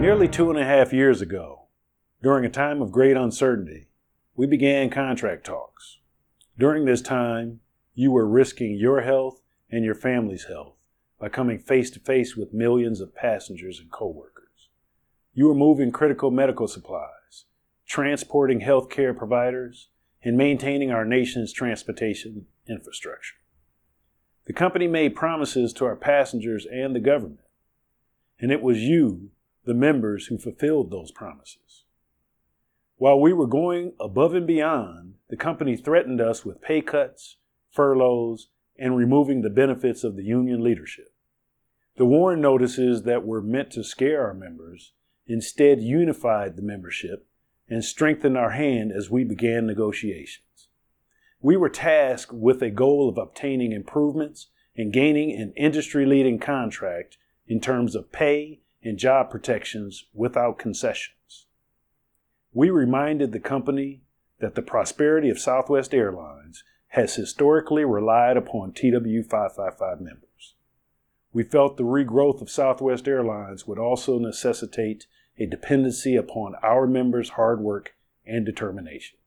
Nearly two and a half years ago, during a time of great uncertainty, we began contract talks. During this time, you were risking your health and your family's health by coming face to face with millions of passengers and coworkers. You were moving critical medical supplies, transporting healthcare providers, and maintaining our nation's transportation infrastructure. The company made promises to our passengers and the government, and it was you, the members, who fulfilled those promises. While we were going above and beyond, the company threatened us with pay cuts, furloughs, and removing the benefits of the union leadership. The warn notices that were meant to scare our members instead unified the membership and strengthened our hand as we began negotiations. We were tasked with a goal of obtaining improvements and gaining an industry leading contract in terms of pay and job protections without concessions. We reminded the company that the prosperity of Southwest Airlines has historically relied upon TWU 555 members. We felt the regrowth of Southwest Airlines would also necessitate a dependency upon our members' hard work and determination.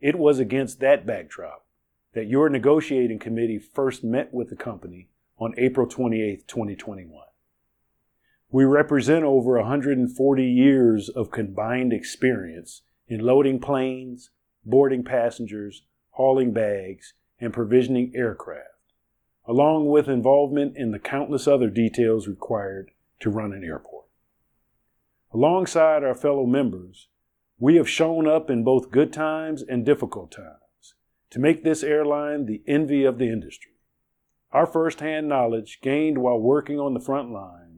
It was against that backdrop that your negotiating committee first met with the company on April 28, 2021. We represent over 140 years of combined experience in loading planes, boarding passengers, hauling bags, and provisioning aircraft, along with involvement in the countless other details required to run an airport. Alongside our fellow members, we have shown up in both good times and difficult times to make this airline the envy of the industry. Our firsthand knowledge gained while working on the front lines,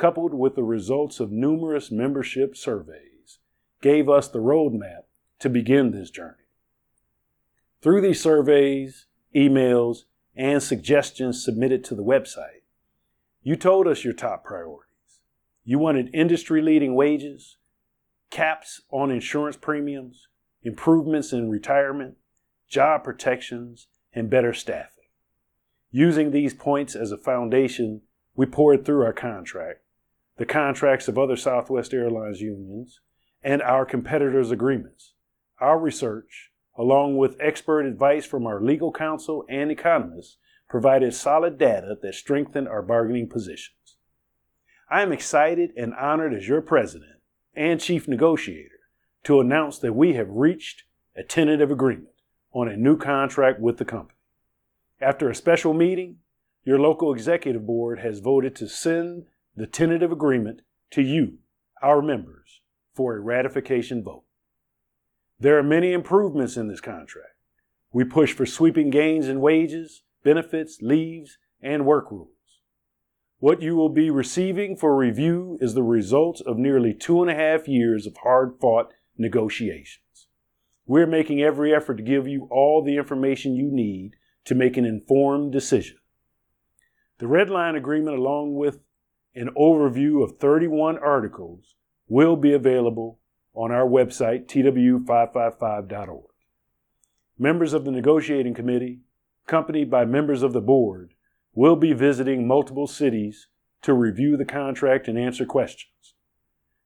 coupled with the results of numerous membership surveys, gave us the roadmap to begin this journey. Through these surveys, emails, and suggestions submitted to the website, you told us your top priorities. You wanted industry leading wages, caps on insurance premiums, improvements in retirement, job protections, and better staffing. Using these points as a foundation, we poured through our contract, the contracts of other Southwest Airlines unions, and our competitors' agreements. Our research, along with expert advice from our legal counsel and economists, provided solid data that strengthened our bargaining positions. I am excited and honored as your president and chief negotiator to announce that we have reached a tentative agreement on a new contract with the company. After a special meeting, your local executive board has voted to send the tentative agreement to you, our members, for a ratification vote. There are many improvements in this contract. We push for sweeping gains in wages, benefits, leaves, and work rules. What you will be receiving for review is the result of nearly two and a half years of hard fought negotiations. We're making every effort to give you all the information you need to make an informed decision. The Redline Agreement, along with an overview of 31 articles, will be available on our website, twu555.org. Members of the negotiating committee, accompanied by members of the board, will be visiting multiple cities to review the contract and answer questions.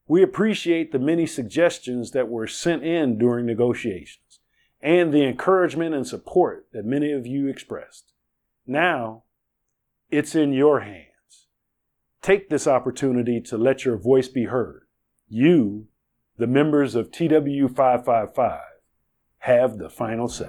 We appreciate the many suggestions that were sent in during negotiations and the encouragement and support that many of you expressed. Now, it's in your hands. Take this opportunity to let your voice be heard. You, the members of TWU555, have the final say.